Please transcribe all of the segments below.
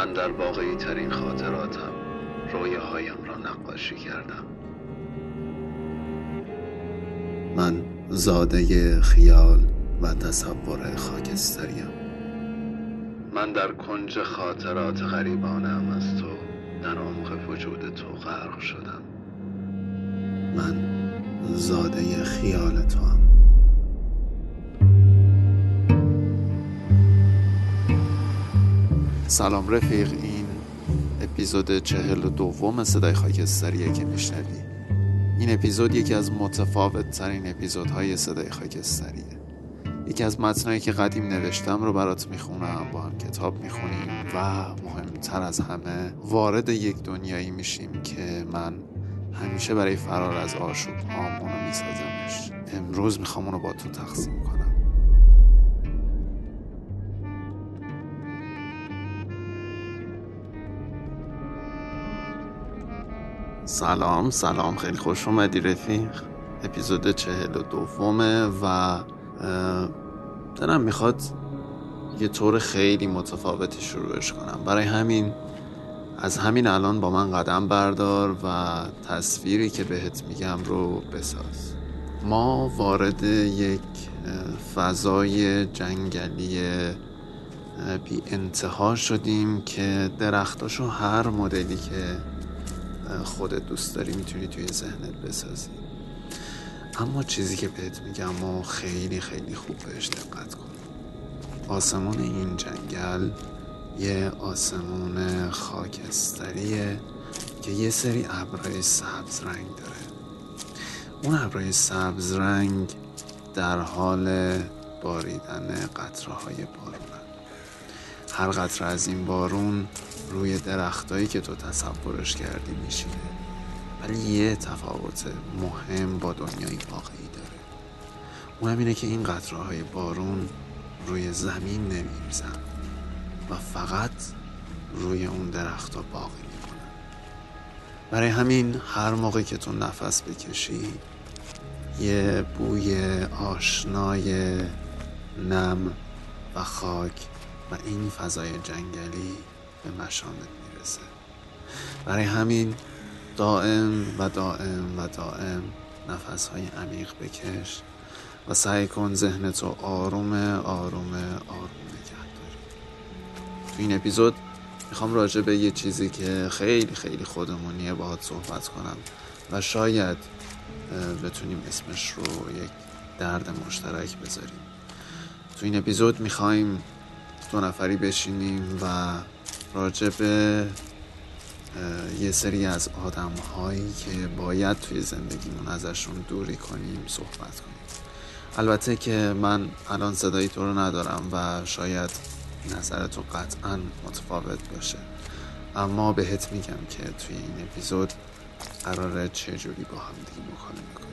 من در واقعی ترین خاطراتم رویاهایم را نقاشی کردم. من زاده خیال و تصور خاکستریم. من در کنج خاطرات غریبانم از تو در عمق وجود تو غرق شدم. من زاده خیال تو هم. سلام رفیق این اپیزود چهل دوم صدای خاکستریه که میشنوی. این اپیزود یکی از متفاوت ترین اپیزودهای صدای خاکستریه. یکی از متنهایی که قدیم نوشتم رو برات می‌خونم با هم کتاب می‌خونیم و مهمتر از همه وارد یک دنیایی میشیم که من همیشه برای فرار از آشوب هامونو میسازمش. امروز می‌خوام اونو با تو تقسیم کنم. سلام سلام. خیلی خوش اومدی رفیق. اپیزود چهل و دومه و دلم می‌خواد یه طور خیلی متفاوتی شروعش کنم. برای همین از همین الان با من قدم بردار و تصویری که بهت میگم رو بساز. ما وارد یک فضای جنگلی بی انتها شدیم که درختاشو هر مدلی که خودت دوست داری می‌تونی توی ذهنت بسازی. اما چیزی که بهت میگم و خیلی خیلی خوب بهش دقت کن. آسمون این جنگل یه آسمون خاکستریه که یه سری ابرای سبز رنگ داره. اون ابرای سبز رنگ در حال باریدن قطره های بارون. هر قطره از این بارون روی درختایی که تو تصورش کردی میشینه. ولی یه تفاوت مهم با دنیای واقعی داره. اون اینه که این قطره های بارون روی زمین نمیریزن و فقط روی اون درختها باقی میمونن. برای همین هر موقع که تو نفس بکشی یه بوی آشنای نم و خاک و این فضای جنگلی به مشامت می‌رسه. برای همین دائم و دائم و دائم نفس های عمیق بکش و سعی کن ذهنتو آروم آروم آروم نگه داری. تو این اپیزود می‌خوام راجع به یه چیزی که خیلی خیلی خودمونیه باهات صحبت کنم و شاید بتونیم اسمش رو یک درد مشترک بذاریم. تو این اپیزود می‌خوایم دو نفری بشینیم و راجع به یه سری از آدم هایی که باید توی زندگیمون ازشون دوری کنیم صحبت کنیم. البته که من الان صدایی تو رو ندارم و شاید نظر تو قطعا متفاوت باشه. اما بهت میگم که توی این اپیزود قراره چجوری با هم دیگه مکالمه کنیم.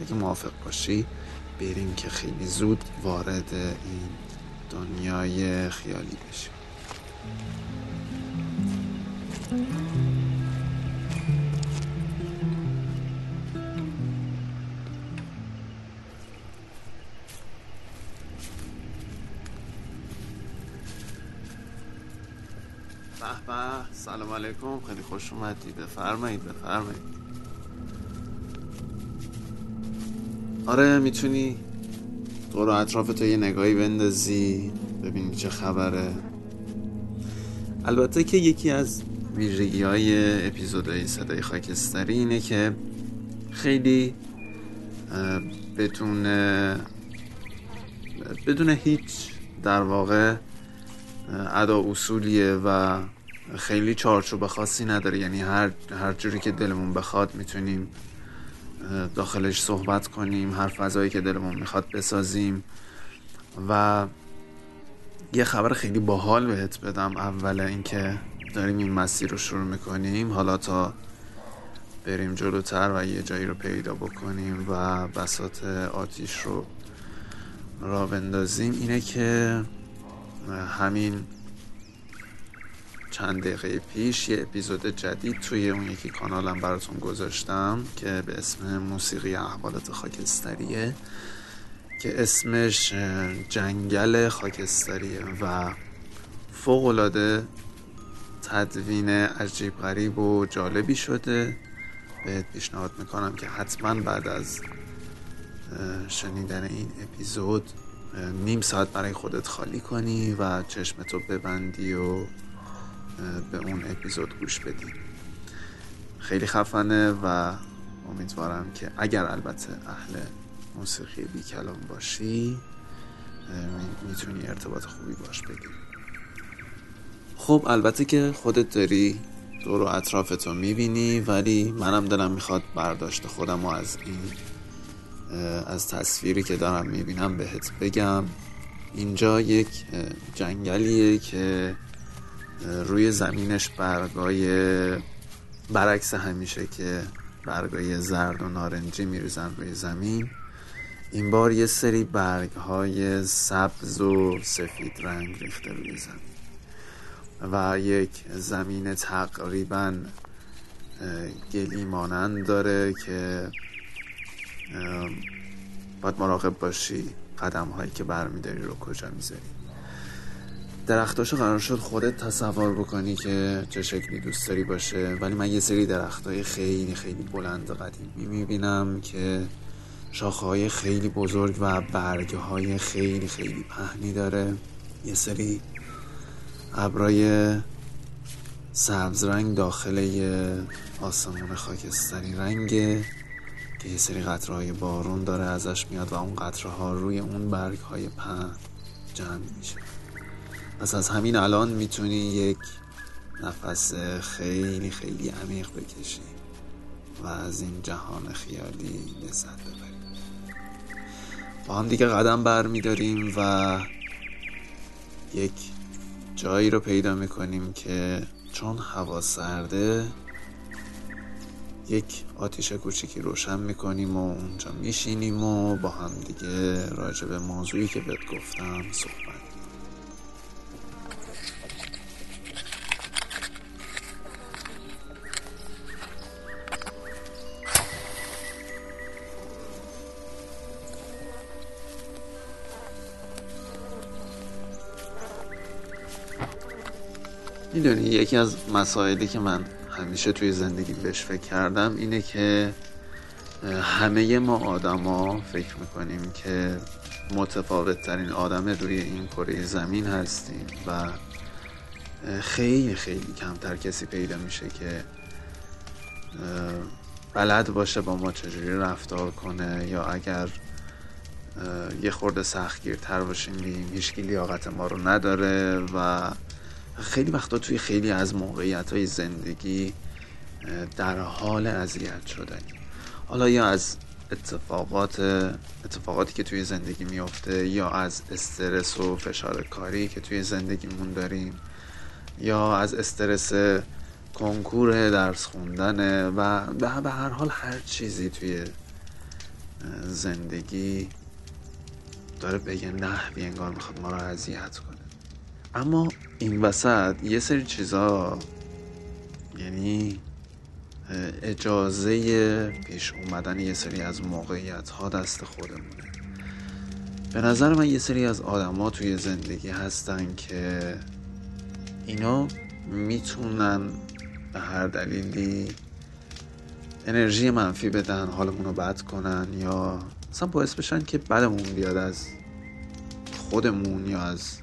اگه موافق باشی بریم که خیلی زود وارد این دنیای خیالی بشیم. سلام علیکم. خیلی خوش اومدی. بفرمایید بفرمایید. آره می‌تونی دور اطراف تو یه نگاهی بندازی ببینی چه خبره. البته که یکی از ویژگی های اپیزودهای صدای خاکستری اینه که خیلی بدون بدون هیچ در واقع ادا اصولیه و خیلی چارچوب خاصی نداره. یعنی هر هر جوری که دلمون بخواد می‌تونیم داخلش صحبت کنیم هر فضایی که دلمون می‌خواد بسازیم. و یه خبر خیلی باحال بهت بدم اول اینکه داریم این مسیر رو شروع می‌کنیم. حالا تا بریم جلوتر و یه جایی رو پیدا بکنیم و بسات آتیش رو را بندازیم. اینه که همین چند دقیقه پیش یه اپیزود جدید توی اون یکی کانالم براتون گذاشتم که به اسم موسیقی احوالات خاکستریه که اسمش جنگل خاکستریه و فوقلاده تدوین عجیب غریب و جالبی شده. بهت پیشنهاد می‌کنم که حتما بعد از شنیدن این اپیزود نیم ساعت برای خودت خالی کنی و چشمتو ببندی و به اون اپیزود گوش بدی. خیلی خفنه و امیدوارم که اگر البته اهل موسیقی بی کلام باشی می‌تونی ارتباط خوبی باش بگیری. خب البته که خودت داری دور و اطرافتو می‌بینی ولی منم دلم می‌خواد برداشت خودم و از این از تصویری که دارم می‌بینم بهت بگم. اینجا یک جنگلیه که روی زمینش برگای برعکس همیشه که برگای زرد و نارنجی میریزن روی زمین. این بار یه سری برگ های سبز و سفید رنگ ریخته روی زمین. و یک زمین تقریبا گلی مانند داره که باید مراقب باشی قدم هایی که برمیداری رو کجا می‌ذاری. درختاشو قرار شد خودت تصور بکنی که چه شکلی دوست داری باشه. ولی من یه سری درخت های خیلی خیلی بلند قدیمی می‌بینم که شاخه های خیلی بزرگ و برگ های خیلی خیلی پهنی داره. یه سری ابرای سبز رنگ داخل یه آسمون خاکستری رنگه که یه سری قطره بارون داره ازش میاد و اون قطره ها روی اون برگ های پهن جمع میشه. پس از همین الان می‌تونی یک نفس خیلی خیلی عمیق بکشی و از این جهان خیالی لذت ببری. با هم دیگه قدم بر میداریم و یک جایی رو پیدا می‌کنیم که چون هوا سرده یک آتیش کوچیکی روشن می‌کنیم و اونجا میشینیم و با هم دیگه راجع به موضوعی که بهت گفتم صحبت می‌دونی یکی از مسائلی که من همیشه توی زندگی بهش فکر کردم اینه که همه ما آدما فکر می‌کنیم که متفاوت ترین آدم روی این کره زمین هستیم و خیلی خیلی کمتر کسی پیدا میشه که بلد باشه با ما چجوری رفتار کنه یا اگر یه خورده سختگیرتر باشیم بیم هیچکی لیاقت ما رو نداره و خیلی وقتا توی خیلی از موقعیت های زندگی در حال اذیت شدن حالا یا از اتفاقات اتفاقاتی که توی زندگی میفته یا از استرس و فشار کاری که توی زندگیمون داریم یا از استرس کنکور درس خوندن و به هر حال هر چیزی توی زندگی داره به یه نحوی انگار می‌خواد ما رو اذیت کنه. اما این وسط یه سری چیزا یعنی اجازه پیش اومدن یه سری از موقعیت ها دست خودمونه. به نظر من یه سری از آدما توی زندگی هستن که اینا می‌تونن به هر دلیلی انرژی منفی بدن حالمون رو بد کنن یا مثلا باعث بشن که بدمون بیاد از خودمون یا از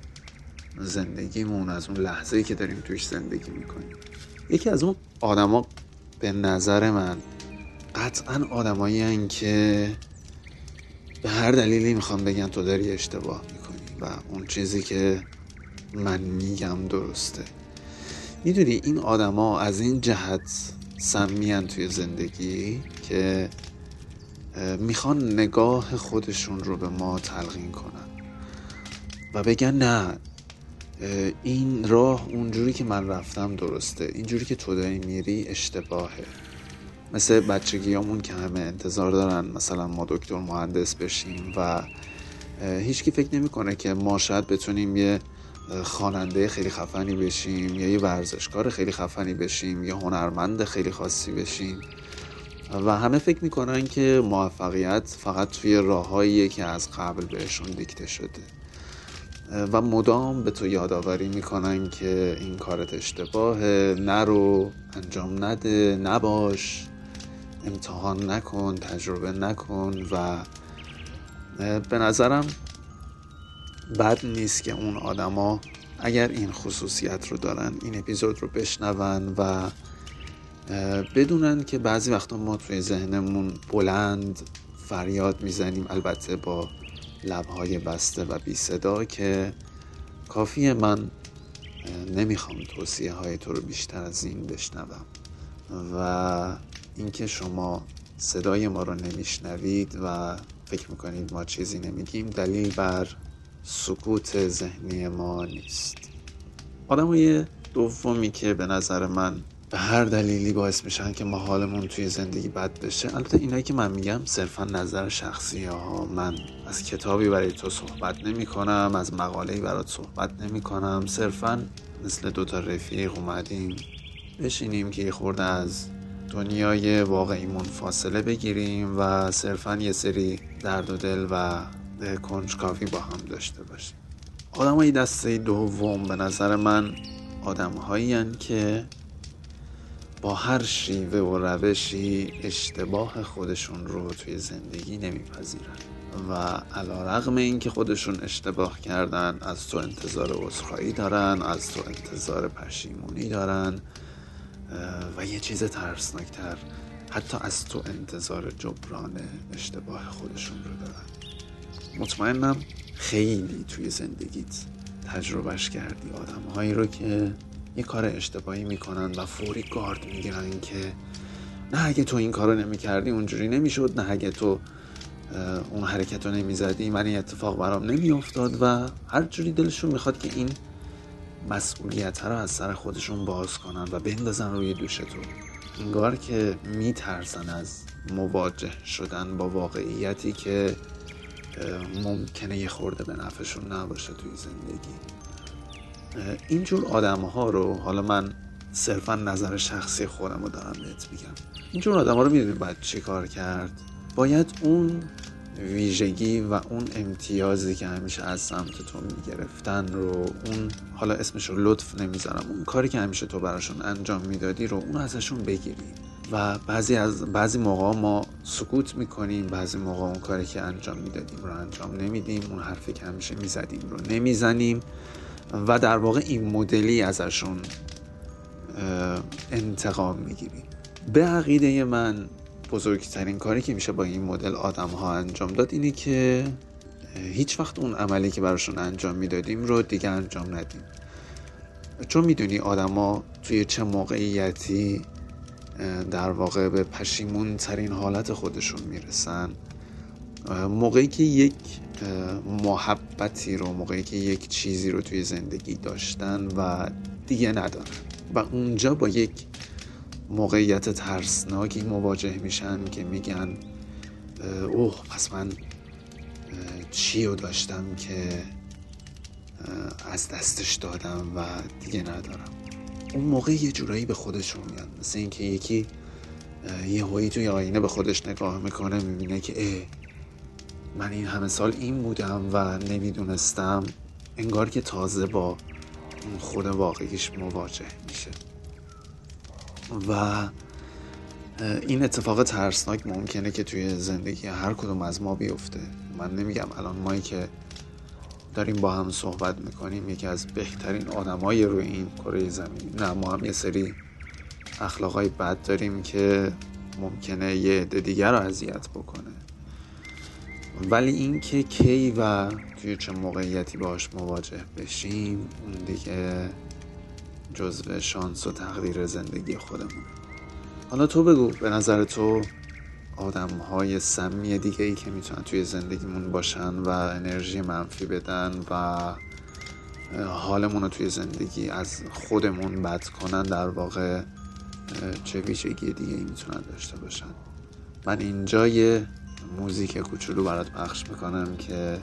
زندگیمون از اون لحظه که داریم توش زندگی می‌کنیم. یکی از اون آدما به نظر من قطعا آدمایی که به هر دلیلی می‌خوام بگن تو داری اشتباه می‌کنی و اون چیزی که من میگم درسته. می‌دونی این آدما از این جهت سمیان توی زندگی که می‌خوان نگاه خودشون رو به ما تلقین کنن و بگن نه این راه اونجوری که من رفتم درسته. اینجوری که تو داری میری اشتباهه. مثل بچگیامون که همه انتظار دارن مثلا ما دکتر مهندس بشیم و هیچکی فکر نمی‌کنه که ما شاید بتونیم یه خواننده خیلی خفنی بشیم یا یه ورزشکار خیلی خفنی بشیم یا هنرمند خیلی خاصی بشیم. و همه فکر می‌کنن که موفقیت فقط توی راههاییه که از قبل بهشون دیکته شده. و مدام به تو یادآوری می‌کنن که این کارت اشتباهه. نرو انجام نده نباش. امتحان نکن تجربه نکن و به نظرم بد نیست که اون آدما اگر این خصوصیت رو دارن این اپیزود رو بشنون و بدونن که بعضی وقتا ما توی ذهنمون بلند فریاد می‌زنیم. البته با لبهای بسته و بی صدا که کافیه من نمی‌خوام توصیه های تو رو بیشتر از این بشنوم. و اینکه شما صدای ما رو نمیشنوید و فکر می‌کنید ما چیزی نمیگیم دلیل بر سکوت ذهنی ما نیست. آدمای دومی که به نظر من به هر دلیلی باعث میشن که ما حالمون توی زندگی بد بشه. البته اینایی که من میگم صرفا نظر شخصی ها من از کتابی برای تو صحبت نمی کنم از مقاله‌ای برات صحبت نمی کنم صرفا مثل دوتا رفیق اومدیم بشینیم که یه خورده از دنیای واقعیمون فاصله بگیریم و صرفا یه سری درد و دل و کنجکاوی با هم داشته باشیم. آدم های دسته دوم به نظر من آدم هایی که با هر شیوه و روشی اشتباه خودشون رو توی زندگی نمیپذیرن و علا رقم این که خودشون اشتباه کردن از تو انتظار عذرخواهی دارن از تو انتظار پشیمونی دارن و یه چیز ترسناکتر حتی از تو انتظار جبران اشتباه خودشون رو دارن. مطمئنم خیلی توی زندگیت تجربهش کردی آدم هایی رو که یه کار اشتباهی می‌کنن و فوری گارد می‌گیرن که نه اگه تو این کارو نمی‌کردی اونجوری نمی‌شد نه اگه تو اون حرکت رو نمی‌زدی من این اتفاق برام نمیافتاد و هر جوری دلشون می‌خواد که این مسئولیت رو از سر خودشون باز کنن و بندازن روی دوش تو انگار که میترسن از مواجه شدن با واقعیتی که ممکنه یه خورده به نفعشون نباشه توی زندگی. اینجور آدم ها رو حالا من صرفا نظر شخصی خودم رو دارم بهت میگم. اینجور آدم ها رو می‌دونی باید چی کار کرد؟ باید اون ویژگی و اون امتیازی که همیشه از سمت تو می‌گرفتن رو اون حالا اسمش رو لطف نمی‌ذارم اون کاری که همیشه تو براشون انجام می‌دادی رو اون ازشون بگیری. و بعضی از بعضی موقع ما سکوت می‌کنیم بعضی موقع اون کاری که انجام می‌دادیم رو انجام نمیدیم اون حرفی که همیشه می‌زدیم رو نمی‌زنیم. و در واقع این مدلی ازشون انتقام می‌گیریم. به عقیده من بزرگترین کاری که میشه با این مدل آدم ها انجام داد اینه که هیچ وقت اون عملی که براشون انجام می‌دادیم رو دیگه انجام ندیم. چون می‌دونی آدما توی چه موقعیتی در واقع به پشیمون ترین حالت خودشون می‌رسن. موقعی که یک محبتی رو موقعی که یک چیزی رو توی زندگی داشتن و دیگه ندارن. و اونجا با یک موقعیت ترسناکی مواجه میشن که میگن اوه پس من چی رو داشتم که از دستش دادم و دیگه ندارم. اون موقع یه جورایی به خودشون میاد. مثل اینکه یکی یه هایی توی آینه به خودش نگاه می‌کنه می‌بینه که اه من این همه سال این بودم و نمی‌دونستم انگار که تازه با اون خود واقعیش مواجه میشه. و این اتفاق ترسناک ممکنه که توی زندگی هر کدوم از ما بیفته. من نمیگم الان مایی که داریم با هم صحبت می‌کنیم یکی از بهترین آدمای روی این کره زمین. نه ما هم یه سری اخلاقای بد داریم که ممکنه یه عده دیگر رو اذیت بکنه. ولی اینکه کی و توی چه موقعیتی باش مواجه بشیم اون دیگه جزو شانس و تقدیر زندگی خودمون حالا تو بگو به نظر تو آدم های سمی دیگه ای که می‌تونن توی زندگیمون باشن و انرژی منفی بدن و حالمون رو توی زندگی از خودمون بد کنن در واقع چه ویژگی دیگه ای می‌تونن داشته باشن؟ من اینجا یه موزیک کوچولو برات پخش می‌کنم که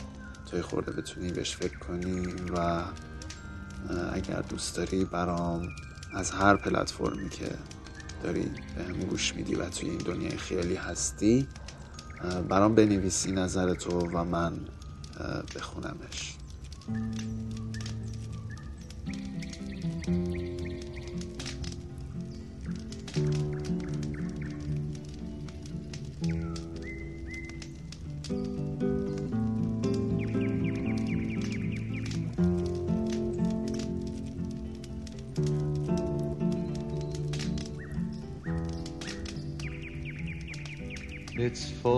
توی خورده بتونی بهش فکر کنی و اگر دوست داری برام از هر پلتفرمی که داری به هم گوش میدی و توی این دنیای خیالی هستی برام بنویسی نظر تو و من بخونمش.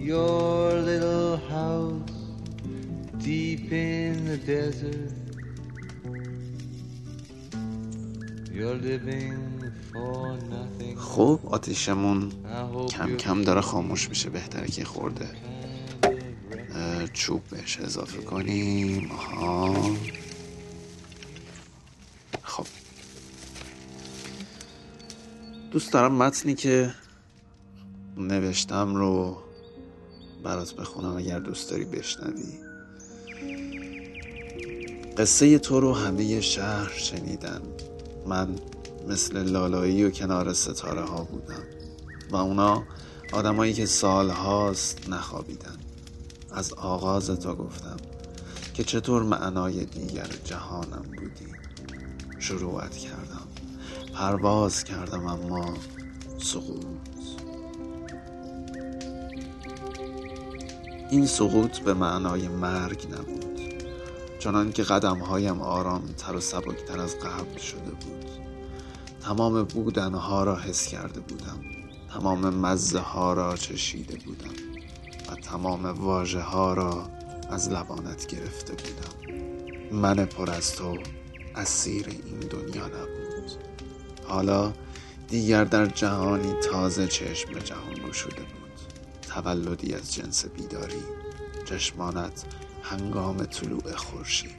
your little house deep in the desert. You're living for nothing. خب آتیشمون کم کم داره خاموش میشه بهتره که خورده چوب بهش اضافه کنیم آها خب دوست دارم متنی که نوشتم رو برات بخونم اگر دوست داری بشنوی. قصه تو رو همه شهر شنیدن. من مثل لالایی و کنار ستاره ها بودم و اونا آدمایی که سال هاست نخوابیدن. از آغاز تو گفتم که چطور معنای دیگر جهانم بودی. شروعت کردم. پرواز کردم اما سقوط. این سقوط به معنای مرگ نبود چنان که قدمهایم آرامتر و سبکتر از قبل شده بود. تمام بودنها را حس کرده بودم تمام مزه ها را چشیده بودم و تمام واژه ها را از لبانت گرفته بودم. من پر از تو اسیر این دنیا نبود. حالا دیگر در جهانی تازه چشم به جهان گشوده تولدی از جنس بیداری چشمانت هنگام طلوع خورشید.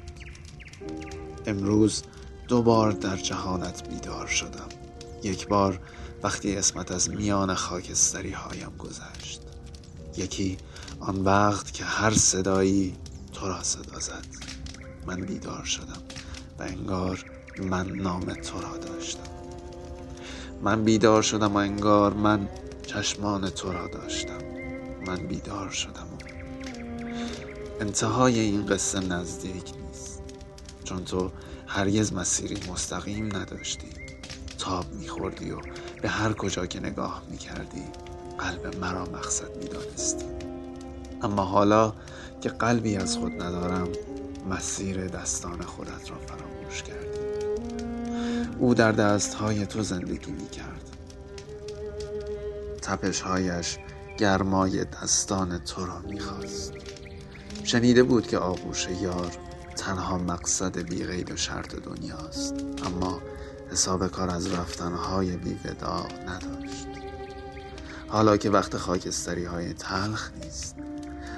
امروز دو بار در جهانت بیدار شدم. یک بار وقتی اسمت از میان خاکستری هایم گذشت. یکی آن وقت که هر صدایی تو را صدا زد. من بیدار شدم و انگار من نام تو را داشتم. من بیدار شدم و انگار من چشمان تو را داشتم. من بیدار شدم و انتهای این قصه نزدیک نیست. چون تو هرگز مسیری مستقیم نداشتی. تاب میخوردی و به هر کجا که نگاه می‌کردی قلب مرا مقصد می‌دانستی. اما حالا که قلبی از خود ندارم مسیر دستان خودت را فراموش کردی. او در دستهای تو زندگی می‌کرد. تپشهایش گرمای دستان تو را می‌خواست. شنیده بود که آغوش یار تنها مقصد بی قید و شرط دنیاست اما حساب کار از رفتنهای بی ودا نداشت. حالا که وقت خاکستری های تلخ نیست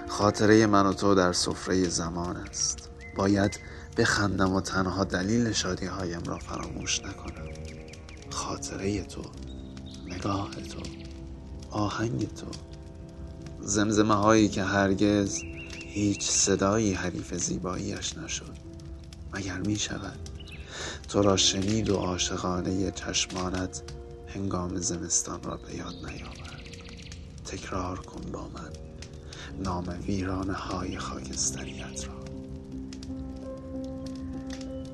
خاطره من و تو در سفره زمان است. باید بخندم و تنها دلیل شادی هایم را فراموش نکنم. خاطره تو نگاه تو آهنگ تو. زمزمه هایی که هرگز هیچ صدایی حریف زیباییش نشد مگر می شود تو را شنید و عاشقانه چشمانت هنگام زمستان را به یاد نیاورد؟ تکرار کن با من نام ویرانه های خاکستریت را.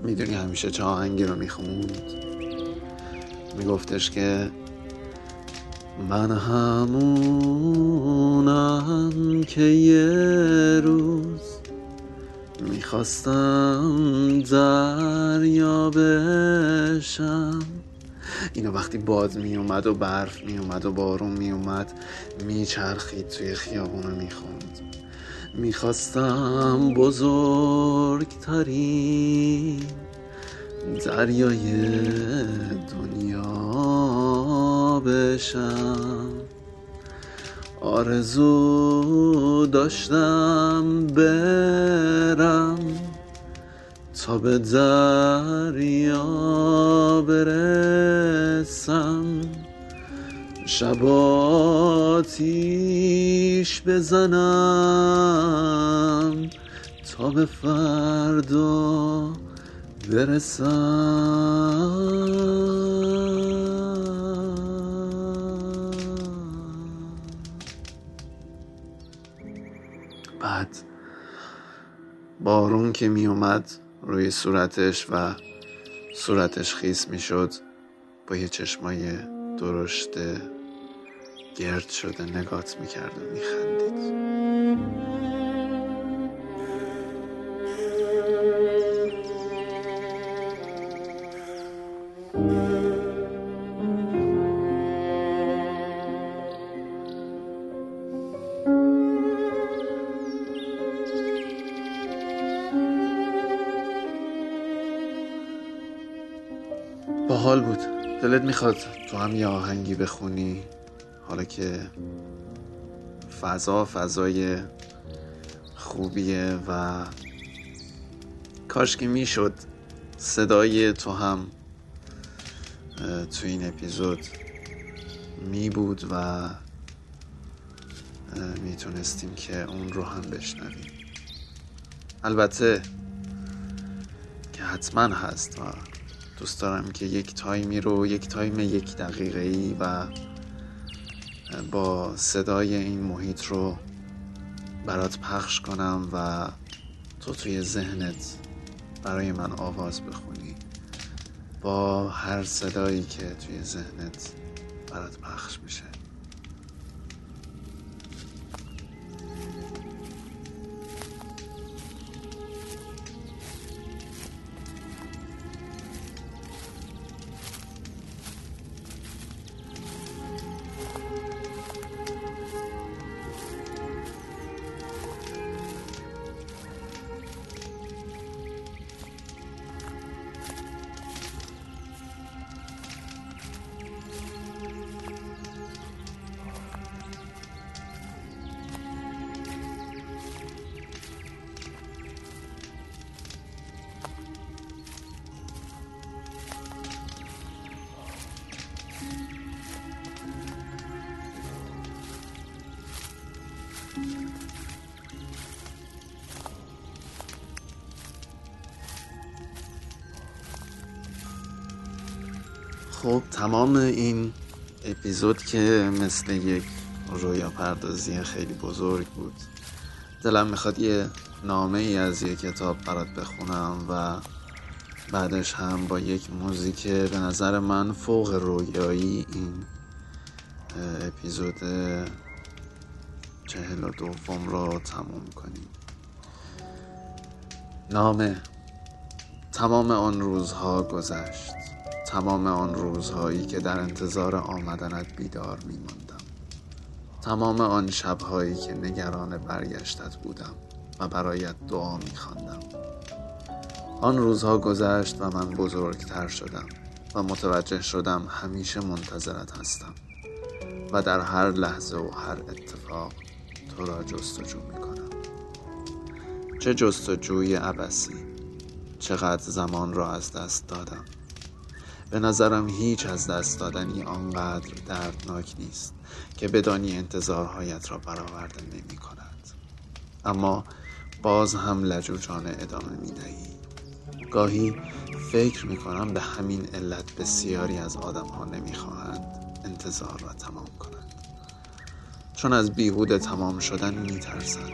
می‌دونی همیشه چه آهنگی رو می‌خوند؟ میگفتش که من همونم که یه روز می‌خواستم دریا بشم. اینو وقتی باد میومد و برف میومد و بارون میومد میچرخید توی خیابون رو می‌خوند. می‌خواستم بزرگترین دریای دنیا بشم. آرزو داشتم برم تا به دریا برسم. شب آتیش بزنم تا به فردا برسم. بارون که می اومد روی صورتش و صورتش خیس می شد با یه چشمای درشت گرد شده نگات می کرد و می دلت می‌خواد تو هم یه آهنگی بخونی؟ حالا که فضا فضای خوبیه و کاش که می‌شد صدای تو هم تو این اپیزود می بود و می‌تونستیم که اون رو هم بشنویم. البته که حتما هست و دوست دارم که یک تایمی رو یک تایم یک دقیقه ای و با صدای این محیط رو برات پخش کنم و تو توی ذهنت برای من آواز بخونی. با هر صدایی که توی ذهنت برات پخش میشه. خب تمام این اپیزود که مثل یک رویا پردازی خیلی بزرگ بود. دلم می‌خواد یه نامه ای از یه کتاب برات بخونم و بعدش هم با یک موزیک به نظر من فوق رویایی این اپیزود چهل و دوم رو تموم کنیم. نامه. تمام آن روزها گذشت. تمام آن روزهایی که در انتظار آمدنت بیدار می ماندم تمام آن شبهایی که نگران برگشتت بودم و برایت دعا می خواندم. آن روزها گذشت و من بزرگتر شدم و متوجه شدم همیشه منتظرت هستم و در هر لحظه و هر اتفاق تو را جستجو می کنم چه جستجوی عبسی چقدر زمان را از دست دادم. به نظرم هیچ از دست دادنی آنقدر دردناک نیست که بدانی انتظارهایت را برآورده نمی کند اما باز هم لجوجانه ادامه می دهی گاهی فکر می کنم به همین علت بسیاری از آدم ها نمی خواهند انتظار را تمام کنند. چون از بیهوده تمام شدن می ترسند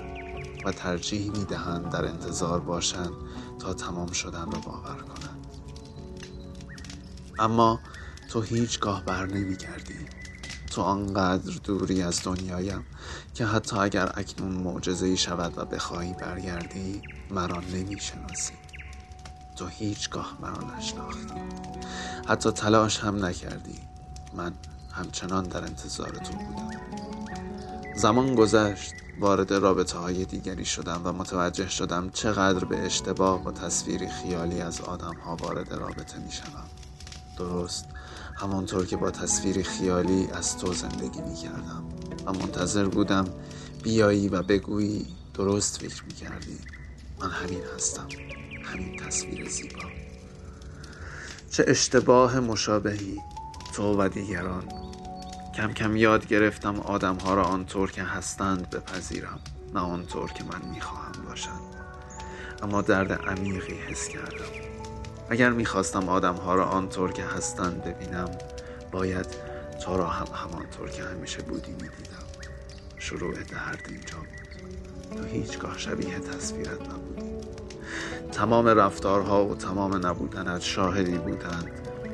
و ترجیح می دهند در انتظار باشند تا تمام شدن را باور کنند. اما تو هیچگاه بر نمی گردی تو آنقدر دوری از دنیایم که حتی اگر اکنون معجزه شود و بخواهی برگردی مرا نمی شناسی تو هیچگاه مرا نشناختی. حتی تلاش هم نکردی. من همچنان در انتظار تو بودم. زمان گذشت وارد رابطه دیگری شدم و متوجه شدم چقدر به اشتباه و تصویری خیالی از آدم ها وارد رابطه می شدم. درست همانطور که با تصویری خیالی از تو زندگی می کردم و منتظر بودم بیایی و بگویی درست فکر می کردی من همین هستم همین تصویر زیبا. چه اشتباه مشابهی تو و دیگران. کم کم یاد گرفتم آدم ها را آنطور که هستند بپذیرم نه آنطور که من می‌خواهم باشند. اما درد عمیقی حس کردم. اگر می‌خواستم آدم ها را آنطور که هستند ببینم باید تو را هم همانطور که همیشه بودی می‌دیدم. شروع درد اینجا بود. تو هیچگاه شبیه تصویرت نبودی. تمام رفتارها و تمام نبودنت شاهدی بودند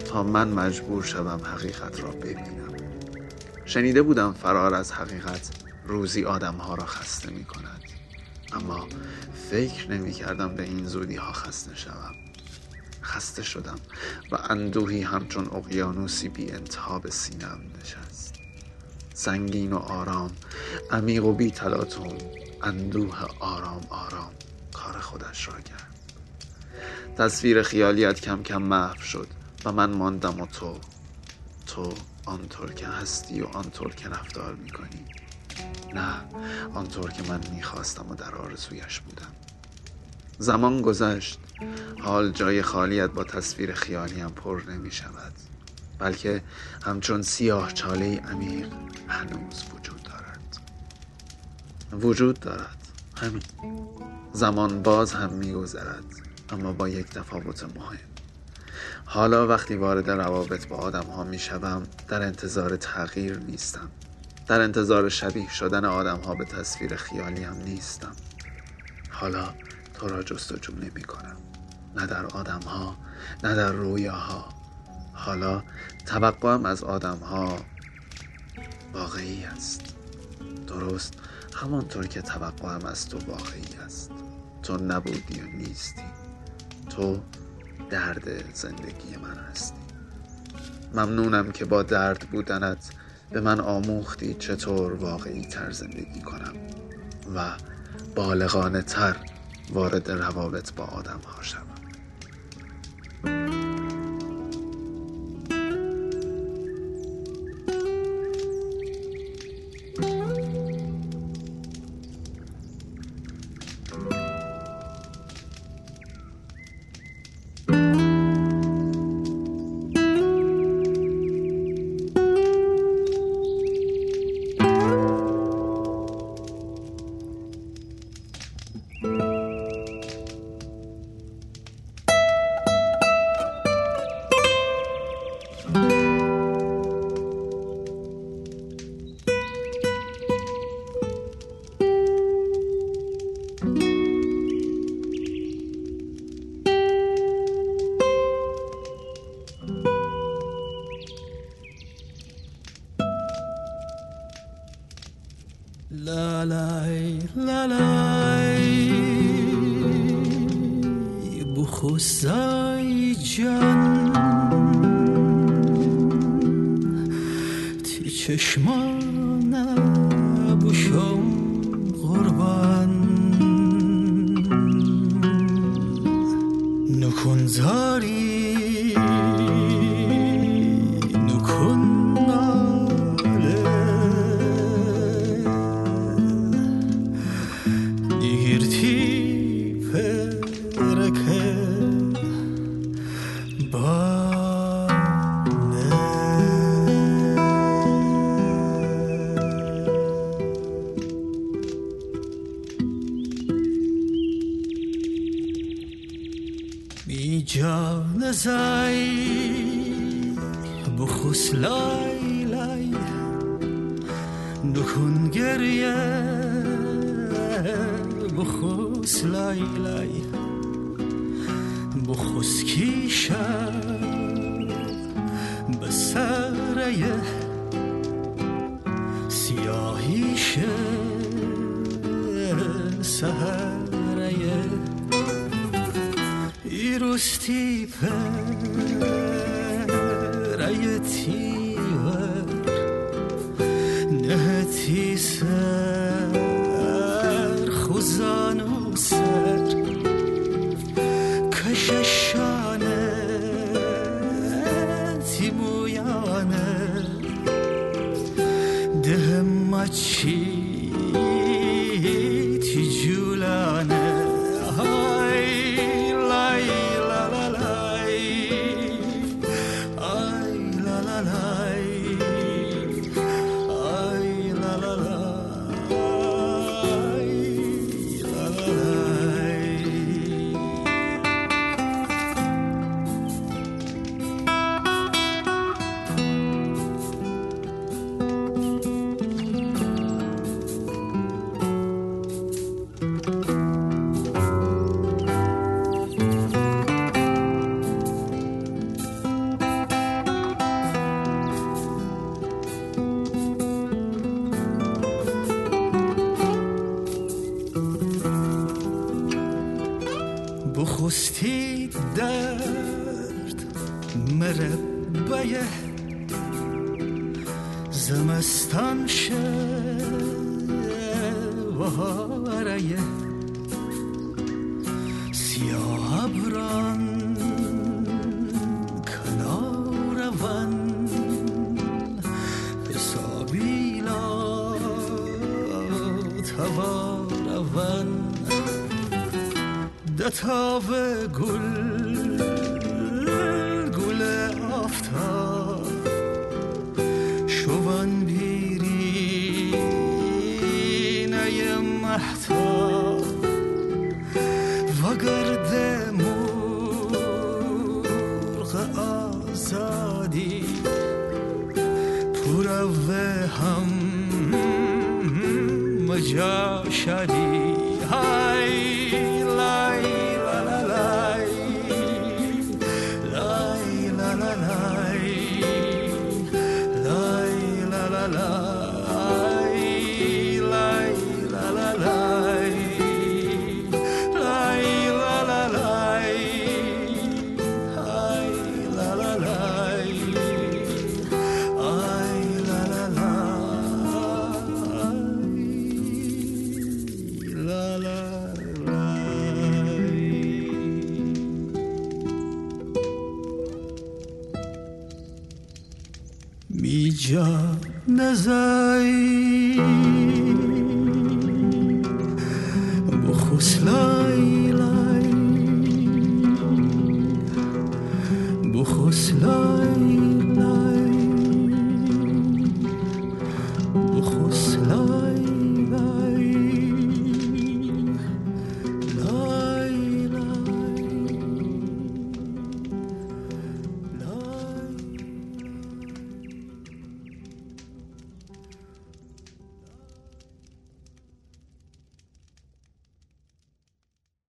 تا من مجبور شوم حقیقت را ببینم. شنیده بودم فرار از حقیقت روزی آدمها را خسته می کند اما فکر نمی کردم به این زودی ها خسته شوم. خسته شدم و اندوهی همچون اقیانوسی بی انتها به سینم نشست. سنگین و آرام عمیق و بی تلاتون اندوه آرام آرام کار خودش را کرد. تصویر خیالیت کم کم محو شد و من ماندم و تو تو آنطور که هستی و آنطور که رفتار می‌کنی. نه آنطور که من می‌خواستم و در آرزویش بودم. زمان گذشت. حال جای خالیت با تصویر خیالیم پر نمی شود بلکه همچون سیاه چاله عمیق هنوز وجود دارد. وجود دارد. همین. زمان باز هم میگذرد. اما با یک تفاوت مهم. حالا وقتی وارد روابط با آدم ها در انتظار تغییر نیستم. در انتظار شبیه شدن آدم ها به تصویر خیالی نیستم. حالا تو را جستجو نمی نه در آدم ها نه در رویاها. حالا توقعم از آدم ها واقعی است. درست همانطور که توقعم از تو واقعی است. تو نبودی و نیستی. تو درد زندگی من هستی ممنونم که با درد بودنت به من آموختی چطور واقعی تر زندگی کنم و بالغانه تر وارد روابط با آدم ها زای لای لای نکن گریه. بخوس لای لای 起。بهاره سیاه ابران کنار ون به سابیلا توار ون دتاوه گل کجا شدی. as a